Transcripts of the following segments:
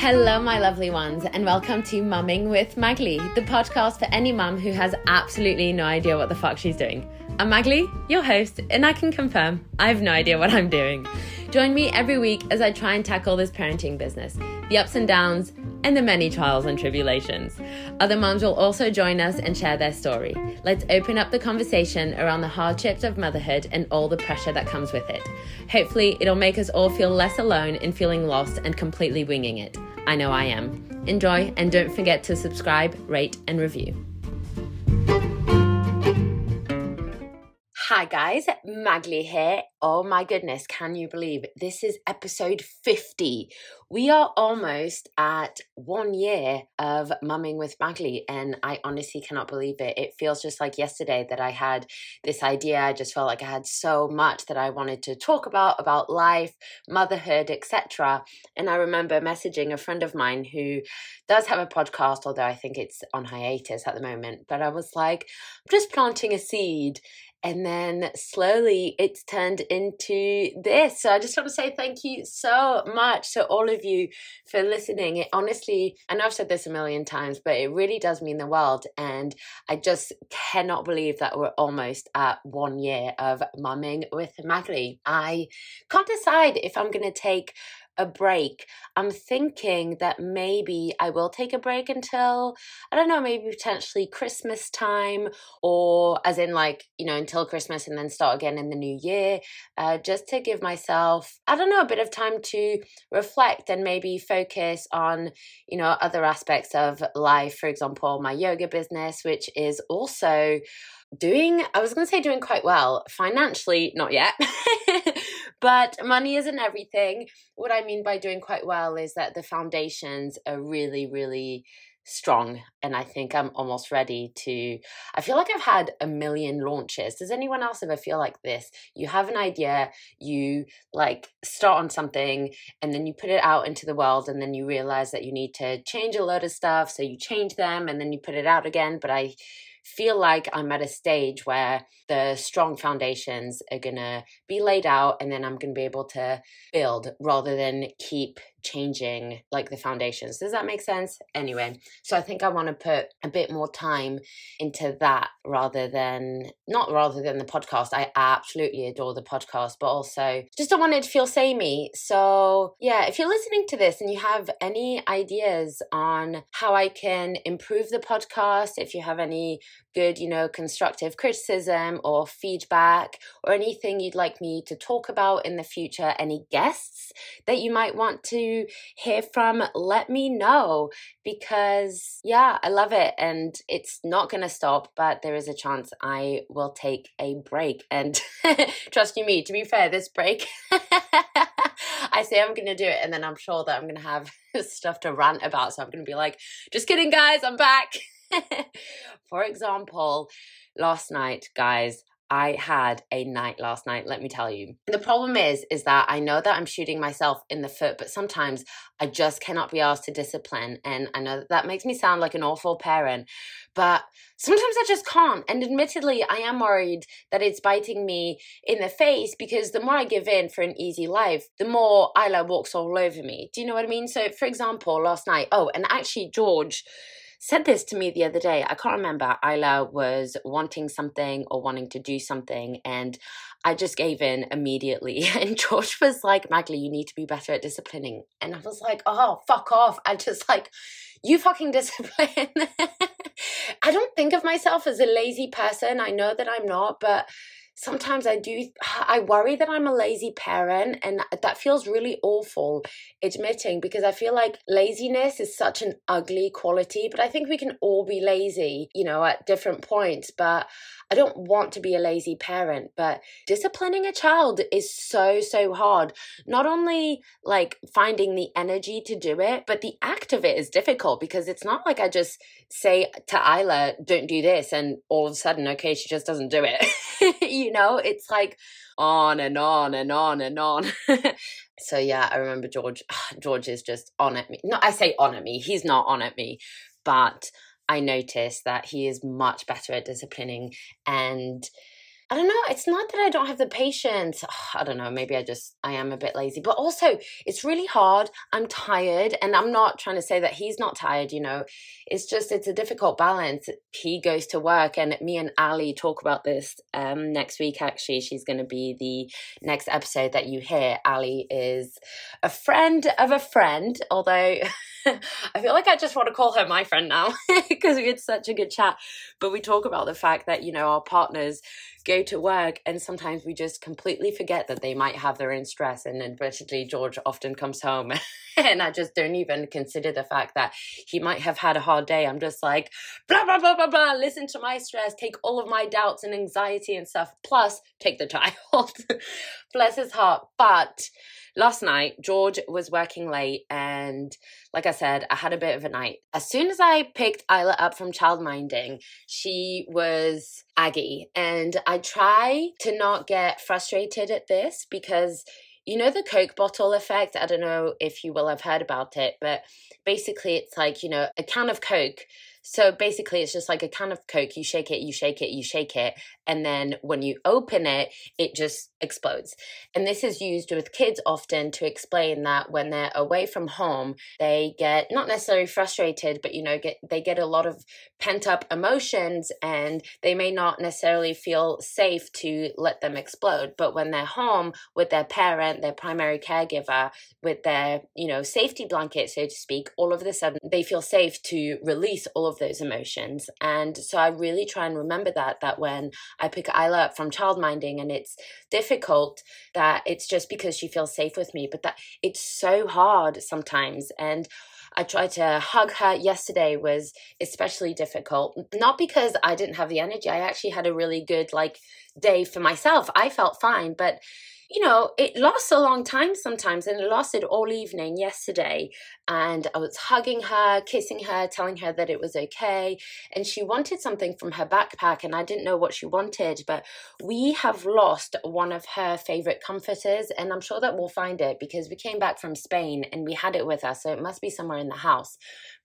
Hello, my lovely ones, and welcome to Mumming with Magali, the podcast for any mum who has absolutely no idea what the fuck she's doing. I'm Magali, your host, and I can confirm I have no idea what I'm doing. Join me every week as I try and tackle this parenting business, the ups and downs, and the many trials and tribulations. Other moms will also join us and share their story. Let's open up the conversation around the hardships of motherhood and all the pressure that comes with it. Hopefully, it'll make us all feel less alone in feeling lost and completely winging it. I know I am. Enjoy and don't forget to subscribe, rate, and review. Hi guys, Magali here. Oh my goodness, can you believe this is episode 50? We are almost at one year of mumming with Magali, and I honestly cannot believe it. It feels just like yesterday that I had this idea. I just felt like I had so much that I wanted to talk about about life, motherhood, etc. And I remember messaging a friend of mine who does have a podcast, although I think it's on hiatus at the moment. But I was like, I'm just planting a seed and then slowly it's turned into this. So I just want to say thank you so much to all of you for listening. It honestly, I know I've said this a million times, but it really does mean the world. And I just cannot believe that we're almost at one year of mumming with Magali. I can't decide if I'm going to take a break. I'm thinking that maybe I will take a break until, I don't know, maybe potentially Christmas time, or as in like, you know, until Christmas and then start again in the new year, uh, just to give myself, I don't know, a bit of time to reflect and maybe focus on, you know, other aspects of life. For example, my yoga business, which is also doing i was going to say doing quite well financially not yet but money isn't everything. What i mean by doing quite well is that the foundations are really really strong and i think i'm almost ready to i feel like i've had a million launches. Does anyone else ever feel like this? You have an idea you like start on something and then you put it out into the world and then you realize that you need to change a load of stuff so you change them and then you put it out again. But i feel like I'm at a stage where the strong foundations are going to be laid out and then I'm going to be able to build rather than keep changing like the foundations. Does that make sense? Anyway, so I think I want to put a bit more time into that rather than not rather than the podcast. I absolutely adore the podcast, but also just don't want it to feel samey. So yeah, if you're listening to this and you have any ideas on how I can improve the podcast, if you have any good, you know, constructive criticism or feedback or anything you'd like me to talk about in the future, any guests that you might want to hear from, let me know because, yeah, I love it and it's not going to stop, but there is a chance I will take a break. And trust you me, to be fair, this break. I say I'm going to do it, and then I'm sure that I'm going to have stuff to rant about. So I'm going to be like, just kidding, guys, I'm back. For example, last night, guys, I had a night last night, let me tell you. The problem is is that I know that I'm shooting myself in the foot, but sometimes I just cannot be asked to discipline and I know that, that makes me sound like an awful parent, but sometimes I just can't. And admittedly, I am worried that it's biting me in the face because the more I give in for an easy life, the more Isla walks all over me. Do you know what I mean? So for example, last night, oh, and actually George said this to me the other day. I can't remember. Isla was wanting something or wanting to do something, and I just gave in immediately. And George was like, Magali, you need to be better at disciplining. And I was like, oh, fuck off. I just like, you fucking discipline. I don't think of myself as a lazy person. I know that I'm not, but sometimes I do, I worry that I'm a lazy parent, and that feels really awful admitting because I feel like laziness is such an ugly quality, but I think we can all be lazy, you know, at different points. But I don't want to be a lazy parent, but disciplining a child is so, so hard. Not only like finding the energy to do it, but the act of it is difficult because it's not like I just say to Isla, don't do this, and all of a sudden, okay, she just doesn't do it. you know, it's like on and on and on and on. so yeah, I remember George. George is just on at me. No, I say on at me. He's not on at me, but I notice that he is much better at disciplining and I don't know. It's not that I don't have the patience. I don't know. Maybe I just, I am a bit lazy. But also, it's really hard. I'm tired. And I'm not trying to say that he's not tired, you know. It's just, it's a difficult balance. He goes to work, and me and Ali talk about this um, next week, actually. She's going to be the next episode that you hear. Ali is a friend of a friend, although. I feel like I just want to call her my friend now because we had such a good chat. But we talk about the fact that, you know, our partners go to work and sometimes we just completely forget that they might have their own stress. And unfortunately, George often comes home and I just don't even consider the fact that he might have had a hard day. I'm just like, blah, blah, blah, blah, blah, listen to my stress, take all of my doubts and anxiety and stuff, plus take the child. Bless his heart. But last night, George was working late, and like I said, I had a bit of a night. As soon as I picked Isla up from childminding, she was aggy, and I try to not get frustrated at this because you know the coke bottle effect i don't know if you will have heard about it but basically it's like you know a can of coke so basically, it's just like a can of Coke. You shake it, you shake it, you shake it. And then when you open it, it just explodes. And this is used with kids often to explain that when they're away from home, they get not necessarily frustrated, but you know, get they get a lot of pent up emotions and they may not necessarily feel safe to let them explode. But when they're home with their parent, their primary caregiver, with their, you know, safety blanket, so to speak, all of a sudden they feel safe to release all of those emotions. And so I really try and remember that, that when I pick Isla up from childminding and it's difficult, that it's just because she feels safe with me, but that it's so hard sometimes. And I tried to hug her yesterday was especially difficult. Not because I didn't have the energy. I actually had a really good like day for myself. I felt fine, but you know, it lasts a long time sometimes, and it lasted all evening yesterday. And I was hugging her, kissing her, telling her that it was okay. And she wanted something from her backpack, and I didn't know what she wanted. But we have lost one of her favorite comforters, and I'm sure that we'll find it because we came back from Spain and we had it with us. So it must be somewhere in the house.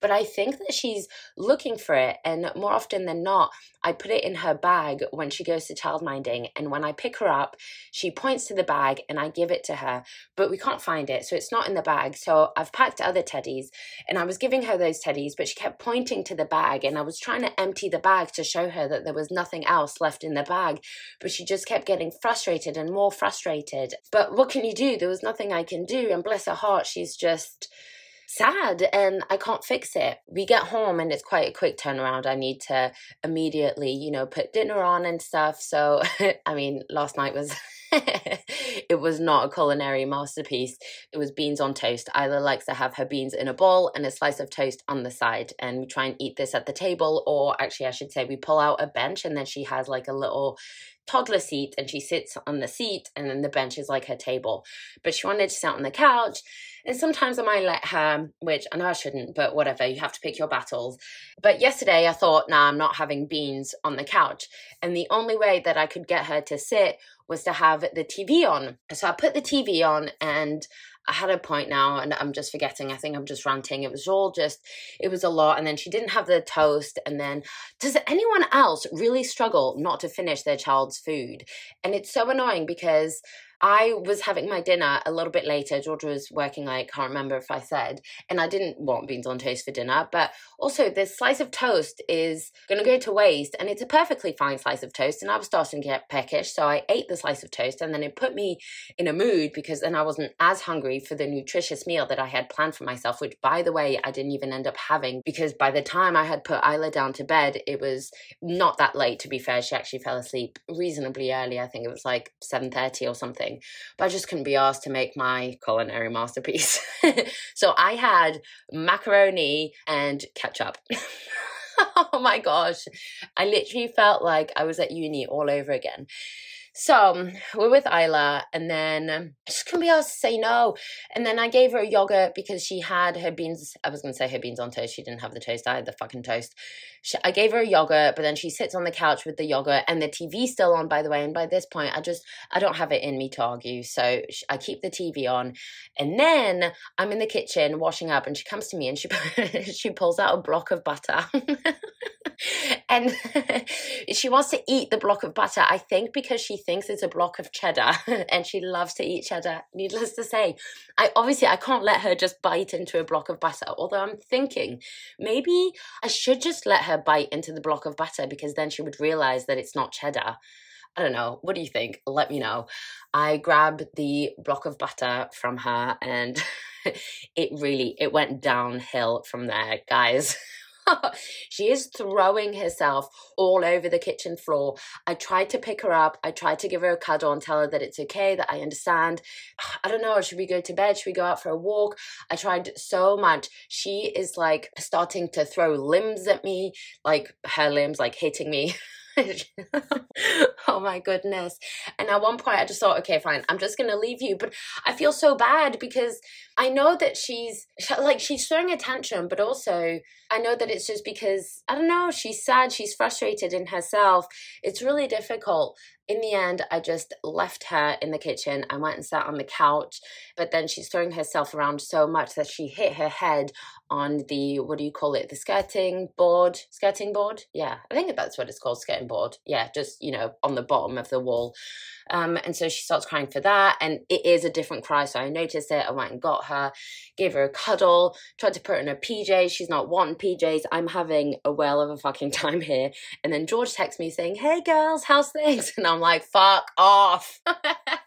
But I think that she's looking for it. And more often than not, I put it in her bag when she goes to childminding. And when I pick her up, she points to the bag and I give it to her. But we can't find it. So it's not in the bag. So I've packed other teddies and I was giving her those teddies, but she kept pointing to the bag. And I was trying to empty the bag to show her that there was nothing else left in the bag. But she just kept getting frustrated and more frustrated. But what can you do? There was nothing I can do. And bless her heart, she's just sad and I can't fix it. We get home and it's quite a quick turnaround. I need to immediately, you know, put dinner on and stuff. So, I mean, last night was. it was not a culinary masterpiece. It was beans on toast. Isla likes to have her beans in a bowl and a slice of toast on the side. And we try and eat this at the table, or actually, I should say, we pull out a bench and then she has like a little toddler seat and she sits on the seat and then the bench is like her table. But she wanted to sit on the couch and sometimes I might let her, which I know I shouldn't, but whatever, you have to pick your battles. But yesterday I thought, nah, I'm not having beans on the couch. And the only way that I could get her to sit was to have the TV on. So I put the TV on and I had a point now and I'm just forgetting. I think I'm just ranting. It was all just, it was a lot. And then she didn't have the toast. And then, does anyone else really struggle not to finish their child's food? And it's so annoying because I was having my dinner a little bit later. Georgia was working I can't remember if I said, and I didn't want beans on toast for dinner. But also, this slice of toast is going to go to waste, and it's a perfectly fine slice of toast. And I was starting to get peckish, so I ate the slice of toast, and then it put me in a mood because then I wasn't as hungry for the nutritious meal that I had planned for myself, which, by the way, I didn't even end up having because by the time I had put Isla down to bed, it was not that late. To be fair, she actually fell asleep reasonably early. I think it was like seven thirty or something something, but I just couldn't be asked to make my culinary masterpiece. so I had macaroni and ketchup. oh my gosh. I literally felt like I was at uni all over again. So we're with Isla, and then um, just couldn't be asked to say no. And then I gave her a yogurt because she had her beans. I was going to say her beans on toast. She didn't have the toast. I had the fucking toast. She, I gave her a yogurt, but then she sits on the couch with the yogurt, and the TV still on, by the way. And by this point, I just I don't have it in me to argue, so I keep the TV on. And then I'm in the kitchen washing up, and she comes to me and she she pulls out a block of butter. and she wants to eat the block of butter, I think, because she thinks it's a block of cheddar and she loves to eat cheddar. Needless to say, I obviously I can't let her just bite into a block of butter. Although I'm thinking maybe I should just let her bite into the block of butter because then she would realize that it's not cheddar. I don't know. What do you think? Let me know. I grabbed the block of butter from her and it really it went downhill from there, guys. she is throwing herself all over the kitchen floor. I tried to pick her up. I tried to give her a cuddle and tell her that it's okay, that I understand. I don't know. Should we go to bed? Should we go out for a walk? I tried so much. She is like starting to throw limbs at me, like her limbs, like hitting me. oh my goodness. And at one point, I just thought, okay, fine, I'm just going to leave you. But I feel so bad because I know that she's like, she's throwing a tantrum, but also I know that it's just because, I don't know, she's sad, she's frustrated in herself. It's really difficult in the end, I just left her in the kitchen. I went and sat on the couch, but then she's throwing herself around so much that she hit her head on the what do you call it? The skirting board, skirting board. Yeah, I think that's what it's called, skirting board. Yeah, just you know on the bottom of the wall. Um, and so she starts crying for that, and it is a different cry. So I noticed it. I went and got her, gave her a cuddle, tried to put her in her PJs. She's not wanting PJs. I'm having a whale of a fucking time here. And then George texts me saying, "Hey girls, how's things?" And I'm like, "Fuck off."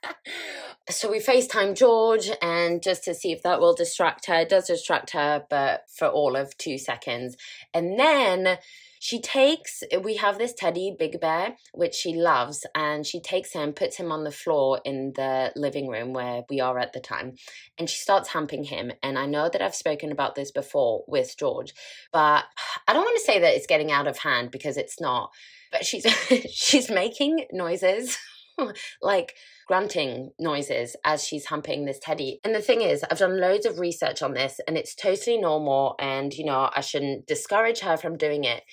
so we FaceTime George and just to see if that will distract her. It does distract her, but for all of two seconds. And then she takes, we have this teddy, Big Bear, which she loves, and she takes him, puts him on the floor in the living room where we are at the time, and she starts humping him. And I know that I've spoken about this before with George, but I don't want to say that it's getting out of hand because it's not. But she's she's making noises like grunting noises as she's humping this teddy. And the thing is, I've done loads of research on this and it's totally normal. And, you know, I shouldn't discourage her from doing it.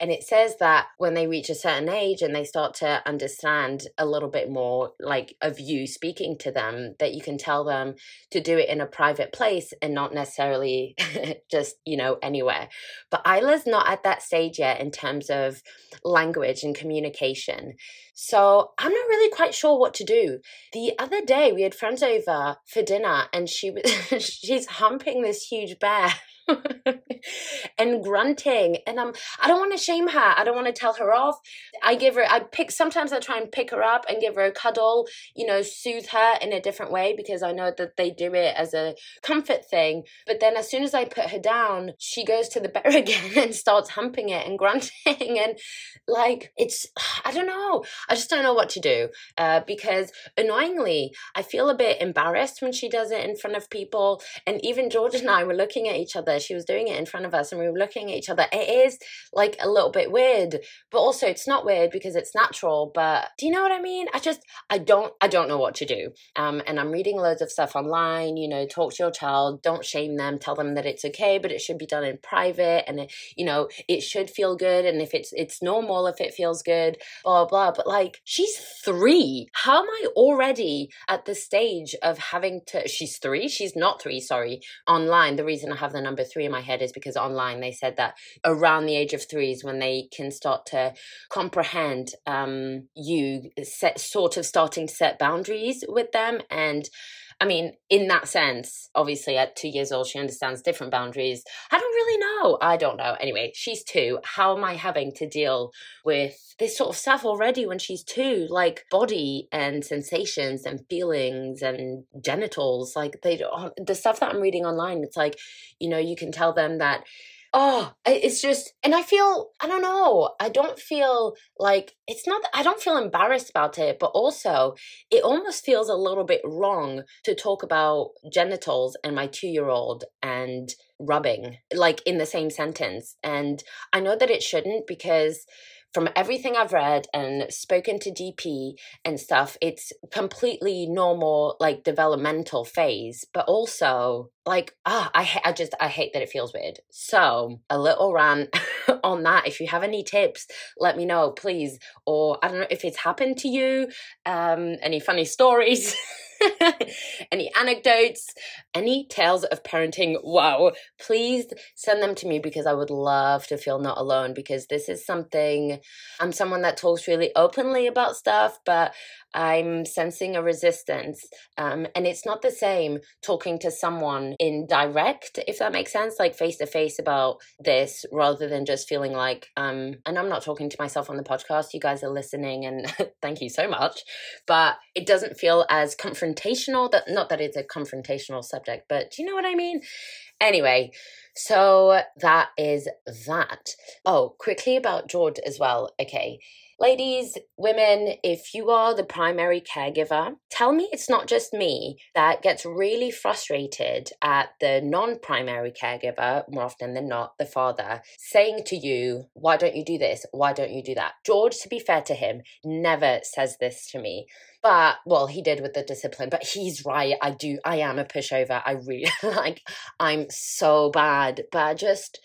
And it says that when they reach a certain age and they start to understand a little bit more, like of you speaking to them, that you can tell them to do it in a private place and not necessarily just, you know, anywhere. But Isla's not at that stage yet in terms of language and communication. So I'm not really quite sure what to do. The other day we had friends over for dinner and she was she's humping this huge bear. and grunting and i'm i don't want to shame her i don't want to tell her off. I give her i pick sometimes i try and pick her up and give her a cuddle you know soothe her in a different way because i know that they do it as a comfort thing. But then as soon as i put her down she goes to the bear again and starts humping it and grunting. And like it's i don't know i just don't know what to do uh, because annoyingly i feel a bit embarrassed when she does it in front of people. And even george and i were looking at each other other. She was doing it in front of us and we were looking at each other. It is like a little bit weird, but also it's not weird because it's natural. But do you know what I mean? I just, I don't, I don't know what to do. Um, and I'm reading loads of stuff online, you know, talk to your child, don't shame them, tell them that it's okay, but it should be done in private and, it, you know, it should feel good. And if it's, it's normal, if it feels good, blah, blah. But like, she's three. How am I already at the stage of having to, she's three? She's not three, sorry, online. The reason I have the number three in my head is because online they said that around the age of three is when they can start to comprehend um, you set, sort of starting to set boundaries with them and I mean, in that sense, obviously at two years old, she understands different boundaries. I don't really know. I don't know. Anyway, she's two. How am I having to deal with this sort of stuff already when she's two? Like body and sensations and feelings and genitals. Like they, the stuff that I'm reading online, it's like, you know, you can tell them that oh it's just and i feel i don't know i don't feel like it's not i don't feel embarrassed about it but also it almost feels a little bit wrong to talk about genitals and my 2 year old and rubbing like in the same sentence. And i know that it shouldn't because from everything I've read and spoken to DP and stuff, it's completely normal, like developmental phase, but also like ah i i just i hate that it feels weird. So a little rant on that. If you have any tips let me know please. Or i don't know if it's happened to you um any funny stories any anecdotes, any tales of parenting, wow, please send them to me because I would love to feel not alone because this is something I'm someone that talks really openly about stuff, but I'm sensing a resistance. Um, and it's not the same talking to someone in direct, if that makes sense, like face to face about this rather than just feeling like, um, and I'm not talking to myself on the podcast. You guys are listening and thank you so much. But it doesn't feel as confrontational that, not that it's a confrontational subject, but do you know what I mean? Anyway, so that is that. Oh, quickly about George as well. Okay. Ladies, women, if you are the primary caregiver, tell me it's not just me that gets really frustrated at the non primary caregiver, more often than not, the father, saying to you, Why don't you do this? Why don't you do that? George, to be fair to him, never says this to me. But well he did with the discipline but he's right. I do i am a pushover. I really like i'm so bad. But just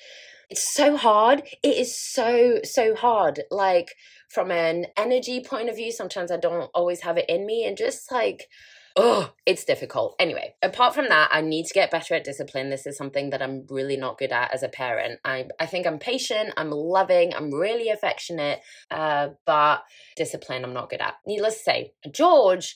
it's so hard. It is so so hard. Like from an energy point of view sometimes i don't always have it in me and just like oh, it's difficult. Anyway, apart from that, I need to get better at discipline. This is something that I'm really not good at as a parent. I I think I'm patient, I'm loving, I'm really affectionate, uh, but discipline I'm not good at. Needless to say, George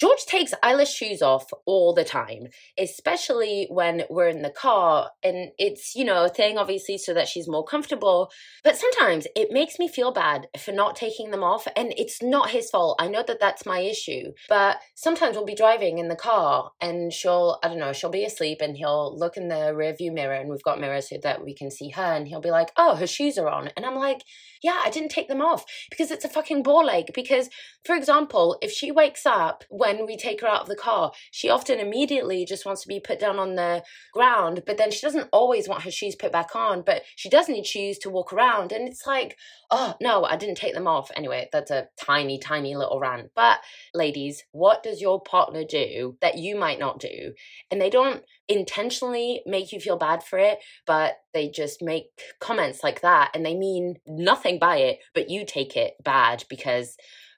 George takes Isla's shoes off all the time, especially when we're in the car. And it's, you know, a thing obviously so that she's more comfortable. But sometimes it makes me feel bad for not taking them off. And it's not his fault. I know that that's my issue. But sometimes we'll be driving in the car and she'll, I don't know, she'll be asleep and he'll look in the rearview mirror and we've got mirrors so that we can see her. And he'll be like, oh, her shoes are on. And I'm like, yeah, I didn't take them off because it's a fucking ball ache. Because, for example, if she wakes up when when we take her out of the car, she often immediately just wants to be put down on the ground, but then she doesn't always want her shoes put back on, but she does need shoes to walk around. And it's like, oh, no, I didn't take them off. Anyway, that's a tiny, tiny little rant. But ladies, what does your partner do that you might not do? And they don't intentionally make you feel bad for it, but they just make comments like that and they mean nothing by it, but you take it bad because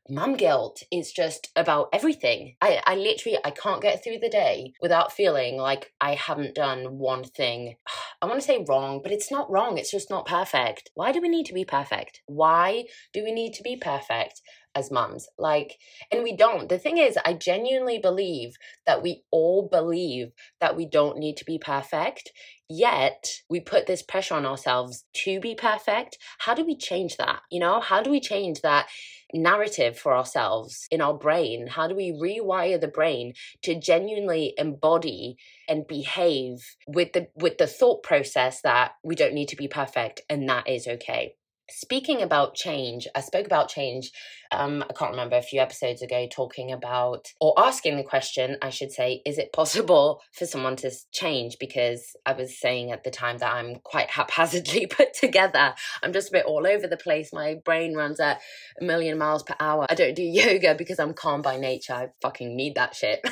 mum guilt is just about everything. I, I literally I can't get through the day without feeling like I haven't done one thing. I want to say wrong, but it's not wrong. It's just not perfect. Why do we need to be perfect? Why do we need to be perfect? As moms. Like, and we don't. The thing is, I genuinely believe that we all believe that we don't need to be perfect. Yet we put this pressure on ourselves to be perfect. How do we change that? You know, how do we change that narrative for ourselves in our brain? How do we rewire the brain to genuinely embody and behave with the with the thought process that we don't need to be perfect and that is okay? Speaking about change, I spoke about change, um, I can't remember, a few episodes ago, talking about, or asking the question, I should say, is it possible for someone to change? Because I was saying at the time that I'm quite haphazardly put together. I'm just a bit all over the place. My brain runs at a million miles per hour. I don't do yoga because I'm calm by nature. I fucking need that shit.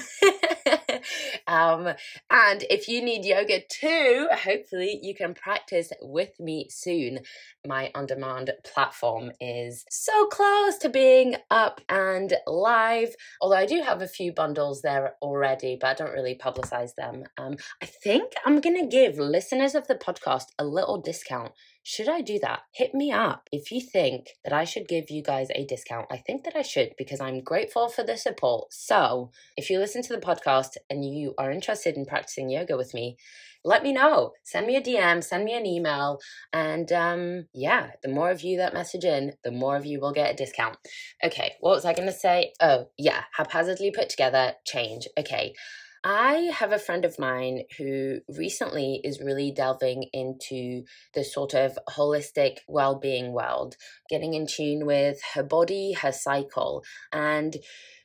um, and if you need yoga too, hopefully you can practice with me soon. My on demand platform is so close to being up and live, although I do have a few bundles there already, but I don't really publicize them. Um, I think I'm going to give listeners of the podcast a little discount should I do that? Hit me up if you think that I should give you guys a discount. I think that I should because I'm grateful for the support. So, if you listen to the podcast and you are interested in practicing yoga with me, let me know. Send me a DM, send me an email. And um, yeah, the more of you that message in, the more of you will get a discount. Okay, what was I going to say? Oh, yeah, haphazardly put together, change. Okay. I have a friend of mine who recently is really delving into the sort of holistic well being world, getting in tune with her body, her cycle. And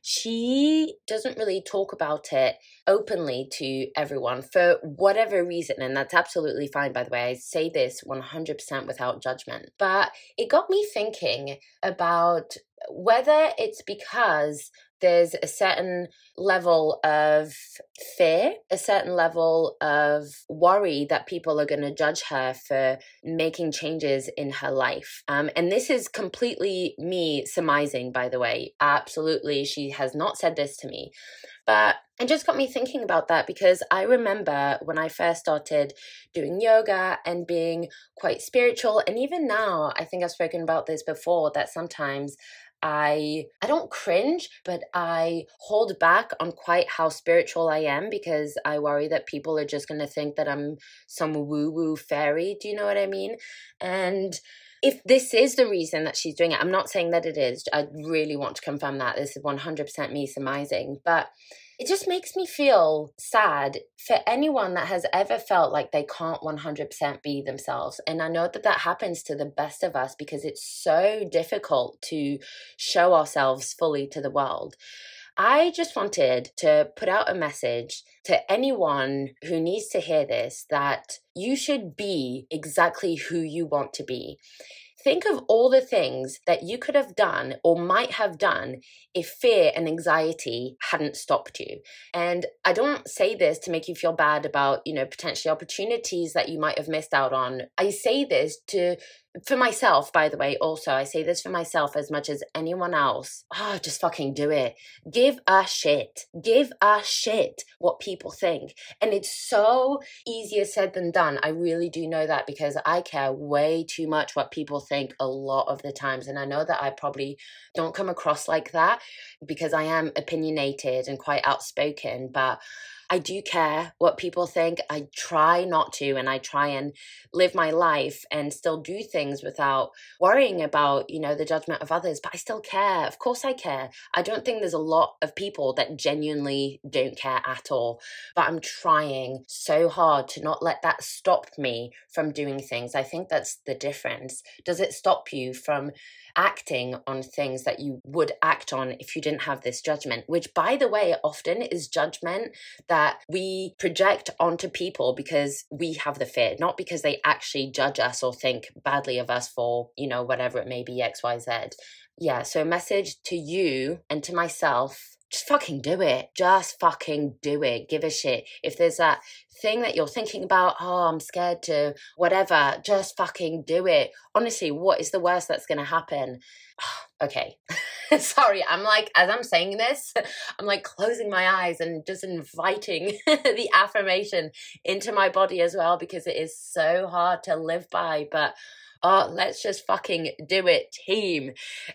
she doesn't really talk about it openly to everyone for whatever reason. And that's absolutely fine, by the way. I say this 100% without judgment. But it got me thinking about whether it's because there's a certain level of fear, a certain level of worry that people are going to judge her for making changes in her life. Um, and this is completely me surmising, by the way. Absolutely, she has not said this to me. But it just got me thinking about that because I remember when I first started doing yoga and being quite spiritual. And even now, I think I've spoken about this before that sometimes I I don't cringe, but I hold back on quite how spiritual I am because I worry that people are just going to think that I'm some woo-woo fairy. Do you know what I mean? And if this is the reason that she's doing it, I'm not saying that it is. I really want to confirm that. This is 100% me surmising, but it just makes me feel sad for anyone that has ever felt like they can't 100% be themselves. And I know that that happens to the best of us because it's so difficult to show ourselves fully to the world. I just wanted to put out a message to anyone who needs to hear this that you should be exactly who you want to be. Think of all the things that you could have done or might have done if fear and anxiety hadn't stopped you. And I don't say this to make you feel bad about, you know, potentially opportunities that you might have missed out on. I say this to for myself, by the way, also, I say this for myself as much as anyone else. Oh, just fucking do it. Give a shit. Give a shit what people think. And it's so easier said than done. I really do know that because I care way too much what people think a lot of the times. And I know that I probably don't come across like that because I am opinionated and quite outspoken, but I do care what people think. I try not to, and I try and live my life and still do things without worrying about, you know, the judgment of others. But I still care. Of course, I care. I don't think there's a lot of people that genuinely don't care at all. But I'm trying so hard to not let that stop me from doing things. I think that's the difference. Does it stop you from acting on things that you would act on if you didn't have this judgment, which, by the way, often is judgment that we project onto people because we have the fear, not because they actually judge us or think badly of us for, you know, whatever it may be, XYZ. Yeah, so a message to you and to myself just fucking do it. Just fucking do it. Give a shit. If there's that thing that you're thinking about, oh, I'm scared to whatever, just fucking do it. Honestly, what is the worst that's going to happen? okay. Sorry, I'm like, as I'm saying this, I'm like closing my eyes and just inviting the affirmation into my body as well because it is so hard to live by. But oh, let's just fucking do it, team.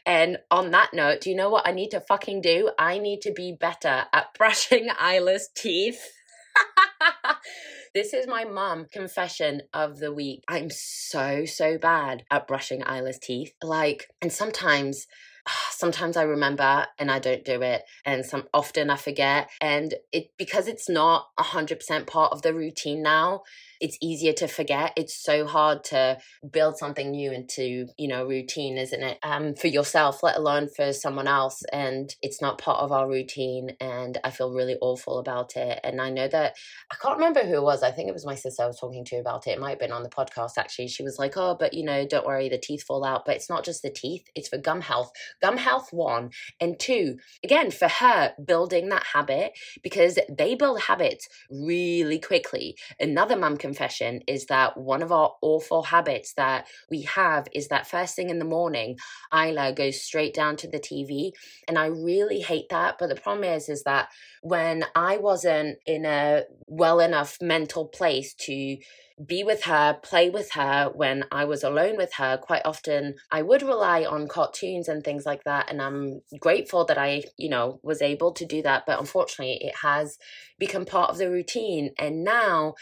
And on that note, do you know what I need to fucking do? I need to be better at brushing Isla's teeth. this is my mum confession of the week. I'm so, so bad at brushing Isla's teeth. Like, and sometimes sometimes I remember and I don't do it and some often I forget and it because it's not 100% part of the routine now it's easier to forget. It's so hard to build something new into, you know, routine, isn't it? Um, for yourself, let alone for someone else. And it's not part of our routine. And I feel really awful about it. And I know that I can't remember who it was. I think it was my sister I was talking to about it. It might have been on the podcast actually. She was like, oh, but you know, don't worry, the teeth fall out. But it's not just the teeth, it's for gum health. Gum health, one. And two, again, for her, building that habit because they build habits really quickly. Another mum can confession is that one of our awful habits that we have is that first thing in the morning, Isla goes straight down to the TV. And I really hate that. But the problem is, is that when I wasn't in a well enough mental place to be with her, play with her when I was alone with her, quite often I would rely on cartoons and things like that. And I'm grateful that I, you know, was able to do that. But unfortunately, it has become part of the routine. And now,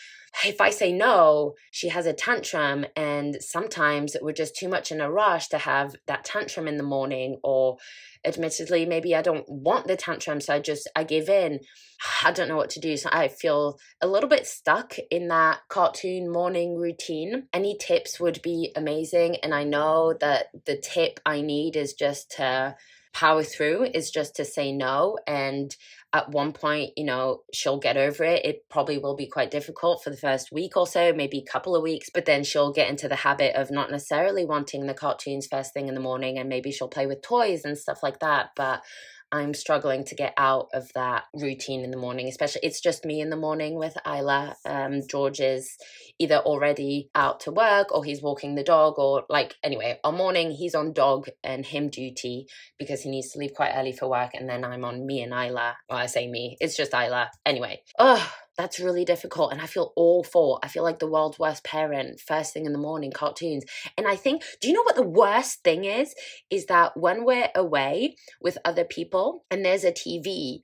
if I say no, she has a tantrum. And sometimes we're just too much in a rush to have that tantrum in the morning or admittedly maybe i don't want the tantrum so i just i give in. I don't know what to do so i feel a little bit stuck in that cartoon morning routine. Any tips would be amazing and i know that the tip i need is just to power through is just to say no and at one point you know she'll get over it it probably will be quite difficult for the first week or so maybe a couple of weeks but then she'll get into the habit of not necessarily wanting the cartoons first thing in the morning and maybe she'll play with toys and stuff like that but I'm struggling to get out of that routine in the morning, especially it's just me in the morning with Isla. Um, George is either already out to work or he's walking the dog or like anyway, on morning he's on dog and him duty because he needs to leave quite early for work and then I'm on me and Isla. Well, I say me, it's just Isla. Anyway. Oh, that's really difficult and i feel awful. I feel like the world's worst parent first thing in the morning cartoons. And i think do you know what the worst thing is? Is that when we're away with other people and there's a tv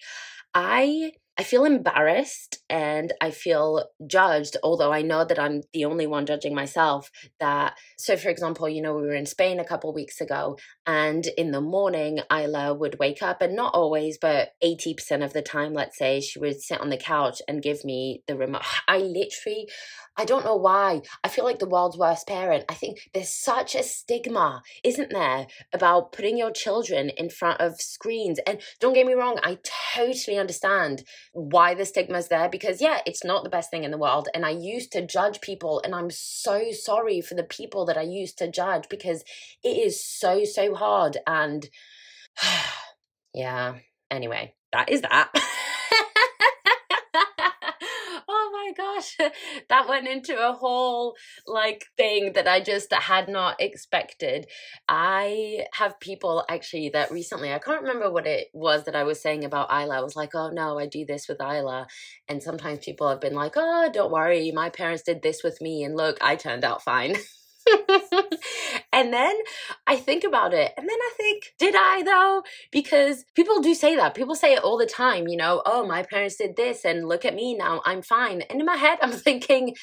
i I feel embarrassed and I feel judged, although I know that I'm the only one judging myself. That, so for example, you know, we were in Spain a couple weeks ago, and in the morning, Isla would wake up, and not always, but 80% of the time, let's say, she would sit on the couch and give me the remote. I literally, I don't know why. I feel like the world's worst parent. I think there's such a stigma, isn't there, about putting your children in front of screens. And don't get me wrong, I totally understand why the stigma's there because, yeah, it's not the best thing in the world. And I used to judge people, and I'm so sorry for the people that I used to judge because it is so, so hard. And yeah, anyway, that is that. my gosh, that went into a whole like thing that I just had not expected. I have people actually that recently, I can't remember what it was that I was saying about Isla. I was like, oh no, I do this with Isla. And sometimes people have been like, oh, don't worry, my parents did this with me. And look, I turned out fine. and then I think about it, and then I think, did I though? Because people do say that. People say it all the time, you know, oh, my parents did this, and look at me now, I'm fine. And in my head, I'm thinking,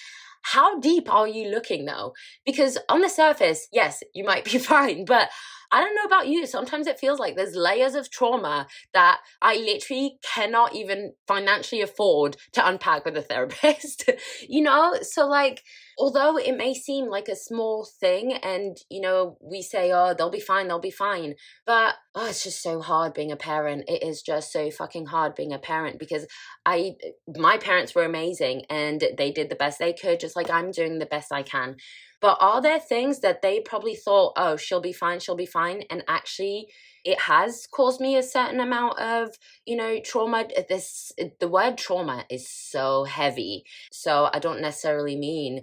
how deep are you looking though? Because on the surface, yes, you might be fine, but I don't know about you. Sometimes it feels like there's layers of trauma that I literally cannot even financially afford to unpack with a therapist, you know? So, like, although it may seem like a small thing and you know we say oh they'll be fine they'll be fine but oh it's just so hard being a parent it is just so fucking hard being a parent because i my parents were amazing and they did the best they could just like i'm doing the best i can but are there things that they probably thought oh she'll be fine she'll be fine and actually it has caused me a certain amount of you know trauma this the word trauma is so heavy so i don't necessarily mean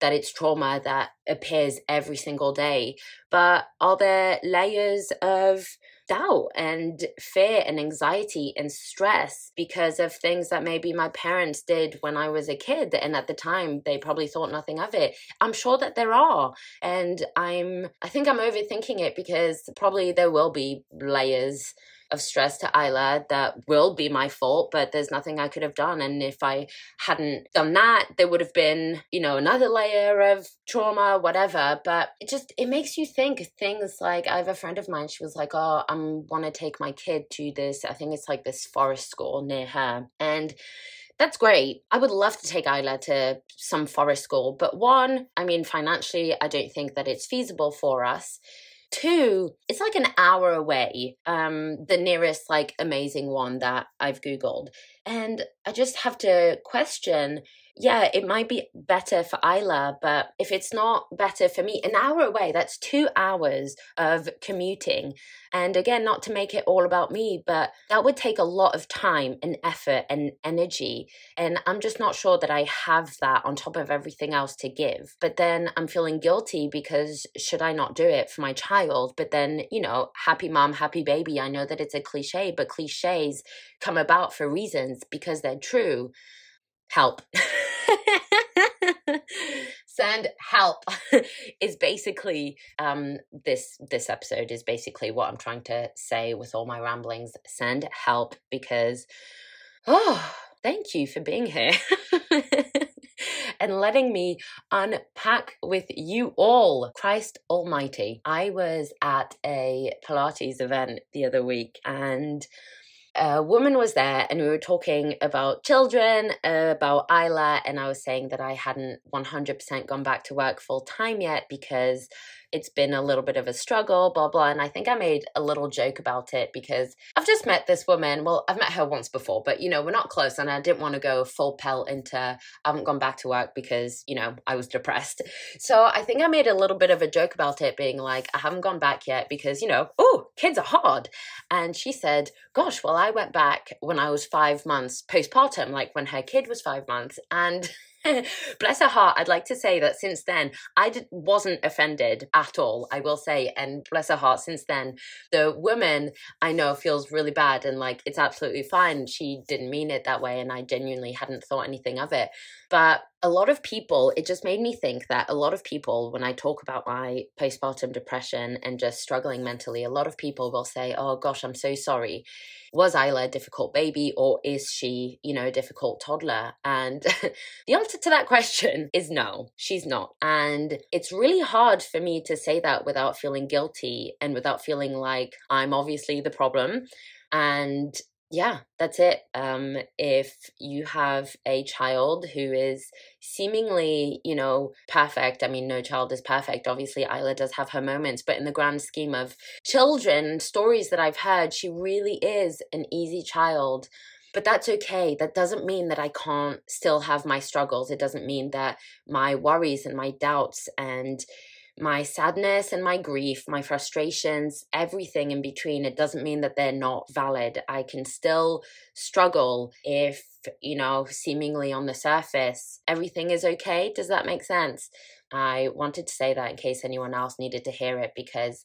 that it's trauma that appears every single day. But are there layers of doubt and fear and anxiety and stress because of things that maybe my parents did when I was a kid and at the time they probably thought nothing of it. I'm sure that there are and I'm I think I'm overthinking it because probably there will be layers of stress to Isla that will be my fault, but there's nothing I could have done. And if I hadn't done that, there would have been, you know, another layer of trauma, whatever. But it just, it makes you think things like I have a friend of mine, she was like, oh, I'm want to take my kid to this, I think it's like this forest school near her. And that's great. I would love to take Isla to some forest school, but one, I mean, financially, I don't think that it's feasible for us. Two, it's like an hour away, um, the nearest like amazing one that I've Googled. And I just have to question yeah, it might be better for Isla, but if it's not better for me, an hour away, that's two hours of commuting. And again, not to make it all about me, but that would take a lot of time and effort and energy. And I'm just not sure that I have that on top of everything else to give. But then I'm feeling guilty because should I not do it for my child? But then, you know, happy mom, happy baby. I know that it's a cliche, but cliches come about for reasons because they're true help. Send help is basically um, this this episode is basically what I'm trying to say with all my ramblings. Send help because oh, thank you for being here. and letting me unpack with you all. Christ Almighty. I was at a Pilates event the other week and a woman was there and we were talking about children, about Isla, and I was saying that I hadn't 100% gone back to work full time yet because it's been a little bit of a struggle, blah, blah. And I think I made a little joke about it because I've just met this woman. Well, I've met her once before, but you know, we're not close. And I didn't want to go full pelt into, I haven't gone back to work because, you know, I was depressed. So I think I made a little bit of a joke about it being like, I haven't gone back yet because, you know, oh, kids are hard. And she said, gosh, well, I went back when I was five months postpartum, like when her kid was five months. And bless her heart, I'd like to say that since then, I did, wasn't offended at all, I will say. And bless her heart, since then, the woman I know feels really bad and like it's absolutely fine. She didn't mean it that way, and I genuinely hadn't thought anything of it. But a lot of people, it just made me think that a lot of people, when I talk about my postpartum depression and just struggling mentally, a lot of people will say, Oh gosh, I'm so sorry. Was Isla a difficult baby or is she, you know, a difficult toddler? And the answer to that question is no, she's not. And it's really hard for me to say that without feeling guilty and without feeling like I'm obviously the problem and yeah, that's it. Um, if you have a child who is seemingly, you know, perfect, I mean, no child is perfect. Obviously, Isla does have her moments, but in the grand scheme of children, stories that I've heard, she really is an easy child. But that's okay. That doesn't mean that I can't still have my struggles. It doesn't mean that my worries and my doubts and my sadness and my grief, my frustrations, everything in between. It doesn't mean that they're not valid. I can still struggle if, you know, seemingly on the surface, everything is okay. Does that make sense? I wanted to say that in case anyone else needed to hear it because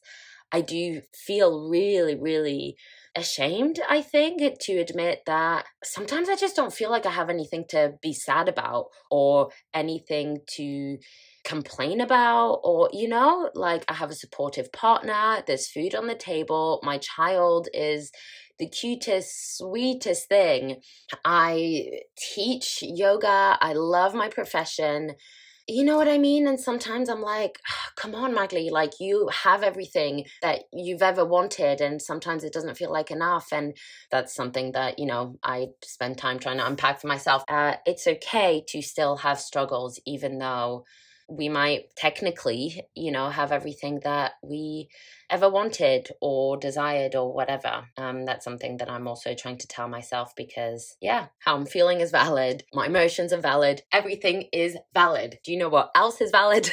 I do feel really, really ashamed, I think, to admit that sometimes I just don't feel like I have anything to be sad about or anything to complain about or you know like i have a supportive partner there's food on the table my child is the cutest sweetest thing i teach yoga i love my profession you know what I mean? And sometimes I'm like, oh, come on, Magali, like you have everything that you've ever wanted. And sometimes it doesn't feel like enough. And that's something that, you know, I spend time trying to unpack for myself. Uh, it's okay to still have struggles, even though we might technically, you know, have everything that we ever wanted or desired or whatever. Um, that's something that I'm also trying to tell myself because, yeah, how I'm feeling is valid. My emotions are valid. Everything is valid. Do you know what else is valid?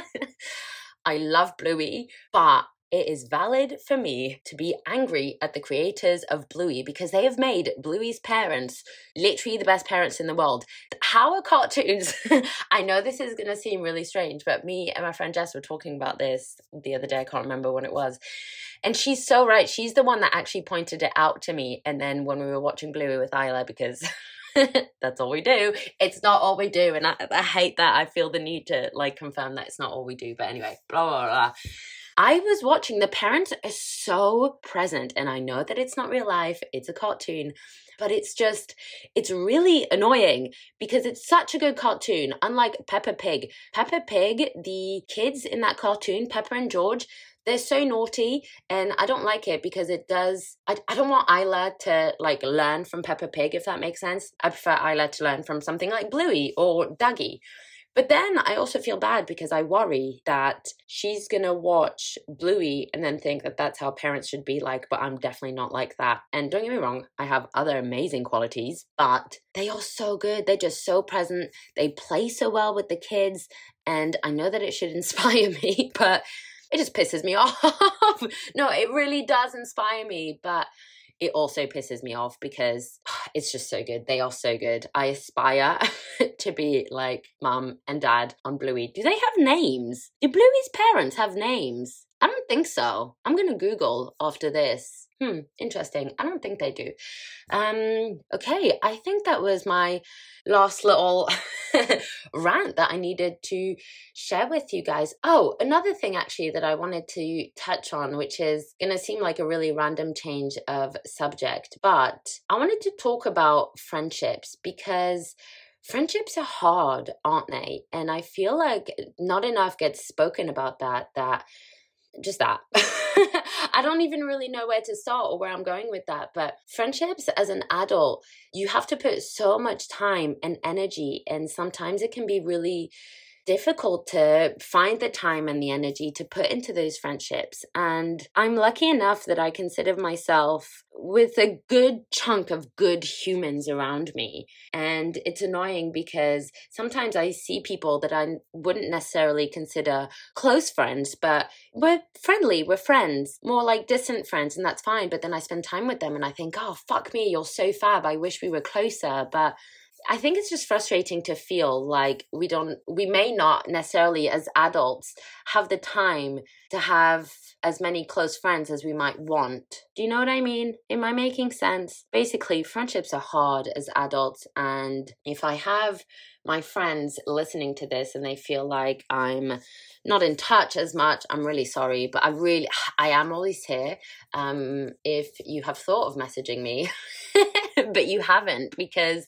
I love Bluey, but it is valid for me to be angry at the creators of Bluey because they have made Bluey's parents literally the best parents in the world. How are cartoons? I know this is going to seem really strange, but me and my friend Jess were talking about this the other day. I can't remember when it was. And she's so right. She's the one that actually pointed it out to me. And then when we were watching Bluey with Isla, because that's all we do. It's not all we do. And I, I hate that. I feel the need to like confirm that it's not all we do. But anyway, blah, blah, blah. I was watching, the parents are so present, and I know that it's not real life, it's a cartoon, but it's just, it's really annoying because it's such a good cartoon. Unlike Peppa Pig. Peppa Pig, the kids in that cartoon, Peppa and George, they're so naughty and I don't like it because it does I, I don't want Isla to like learn from Peppa Pig if that makes sense. I prefer Isla to learn from something like Bluey or Duggee. But then I also feel bad because I worry that she's going to watch Bluey and then think that that's how parents should be like, but I'm definitely not like that. And don't get me wrong, I have other amazing qualities, but they are so good. They're just so present. They play so well with the kids. And I know that it should inspire me, but it just pisses me off. no, it really does inspire me, but it also pisses me off because it's just so good. They are so good. I aspire to be like mum and dad on Bluey. Do they have names? Do Bluey's parents have names? I don't think so. I'm going to Google after this. Hmm, interesting. I don't think they do. Um, okay, I think that was my last little rant that I needed to share with you guys. Oh, another thing actually that I wanted to touch on, which is going to seem like a really random change of subject, but I wanted to talk about friendships because friendships are hard, aren't they? And I feel like not enough gets spoken about that, that just that. I don't even really know where to start or where I'm going with that. But friendships as an adult, you have to put so much time and energy, and sometimes it can be really difficult to find the time and the energy to put into those friendships. And I'm lucky enough that I consider myself with a good chunk of good humans around me. And it's annoying because sometimes I see people that I wouldn't necessarily consider close friends, but we're friendly, we're friends, more like distant friends, and that's fine. But then I spend time with them and I think, oh, fuck me, you're so fab. I wish we were closer. But I think it's just frustrating to feel like we don't, we may not necessarily as adults have the time to have as many close friends as we might want. Do you know what I mean? Am I making sense? Basically, friendships are hard as adults. And if I have my friends listening to this and they feel like I'm not in touch as much, I'm really sorry. But I really, I am always here. Um, if you have thought of messaging me, but you haven't because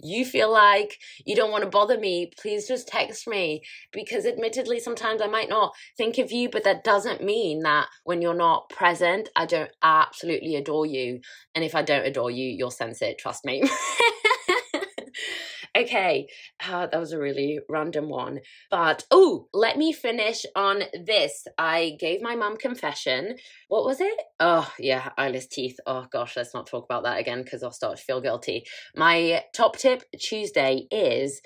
you feel like you don't want to bother me, please just text me. Because admittedly, sometimes I might not think of you, but that doesn't mean that when you're not present, I don't absolutely adore you. And if I don't adore you, you'll sense it, trust me. Okay, uh, that was a really random one. But oh, let me finish on this. I gave my mum confession. What was it? Oh, yeah, Isla's teeth. Oh, gosh, let's not talk about that again because I'll start to feel guilty. My top tip Tuesday is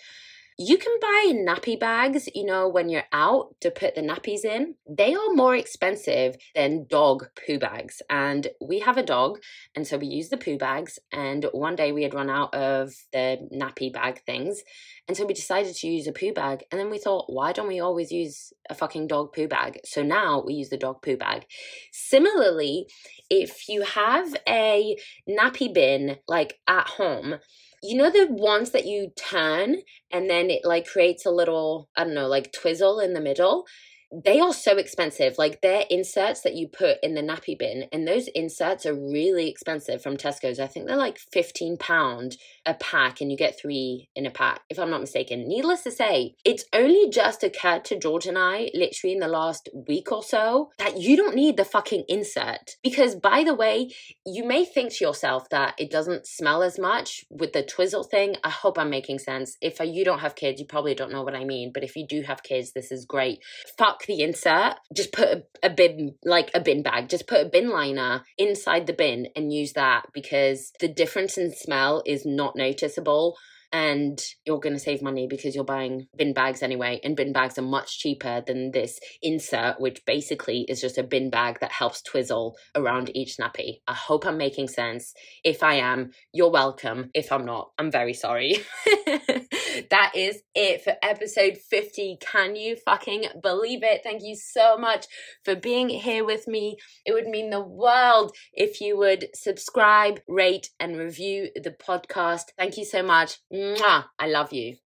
you can buy nappy bags, you know, when you're out to put the nappies in. They are more expensive than dog poo bags. And we have a dog, and so we use the poo bags. And one day we had run out of the nappy bag things. And so we decided to use a poo bag. And then we thought, why don't we always use a fucking dog poo bag? So now we use the dog poo bag. Similarly, if you have a nappy bin like at home, you know the ones that you turn and then it like creates a little i don't know like twizzle in the middle they are so expensive. Like they're inserts that you put in the nappy bin, and those inserts are really expensive from Tesco's. I think they're like fifteen pound a pack, and you get three in a pack, if I'm not mistaken. Needless to say, it's only just occurred to George and I, literally in the last week or so, that you don't need the fucking insert. Because by the way, you may think to yourself that it doesn't smell as much with the twizzle thing. I hope I'm making sense. If you don't have kids, you probably don't know what I mean. But if you do have kids, this is great. Fuck the insert, just put a, a bin, like a bin bag, just put a bin liner inside the bin and use that because the difference in smell is not noticeable and you're going to save money because you're buying bin bags anyway and bin bags are much cheaper than this insert which basically is just a bin bag that helps twizzle around each nappy. I hope i'm making sense. If i am you're welcome. If i'm not i'm very sorry. That is it for episode 50 can you fucking believe it? Thank you so much for being here with me. It would mean the world if you would subscribe rate and review the podcast. Thank you so much Mwah! I love you.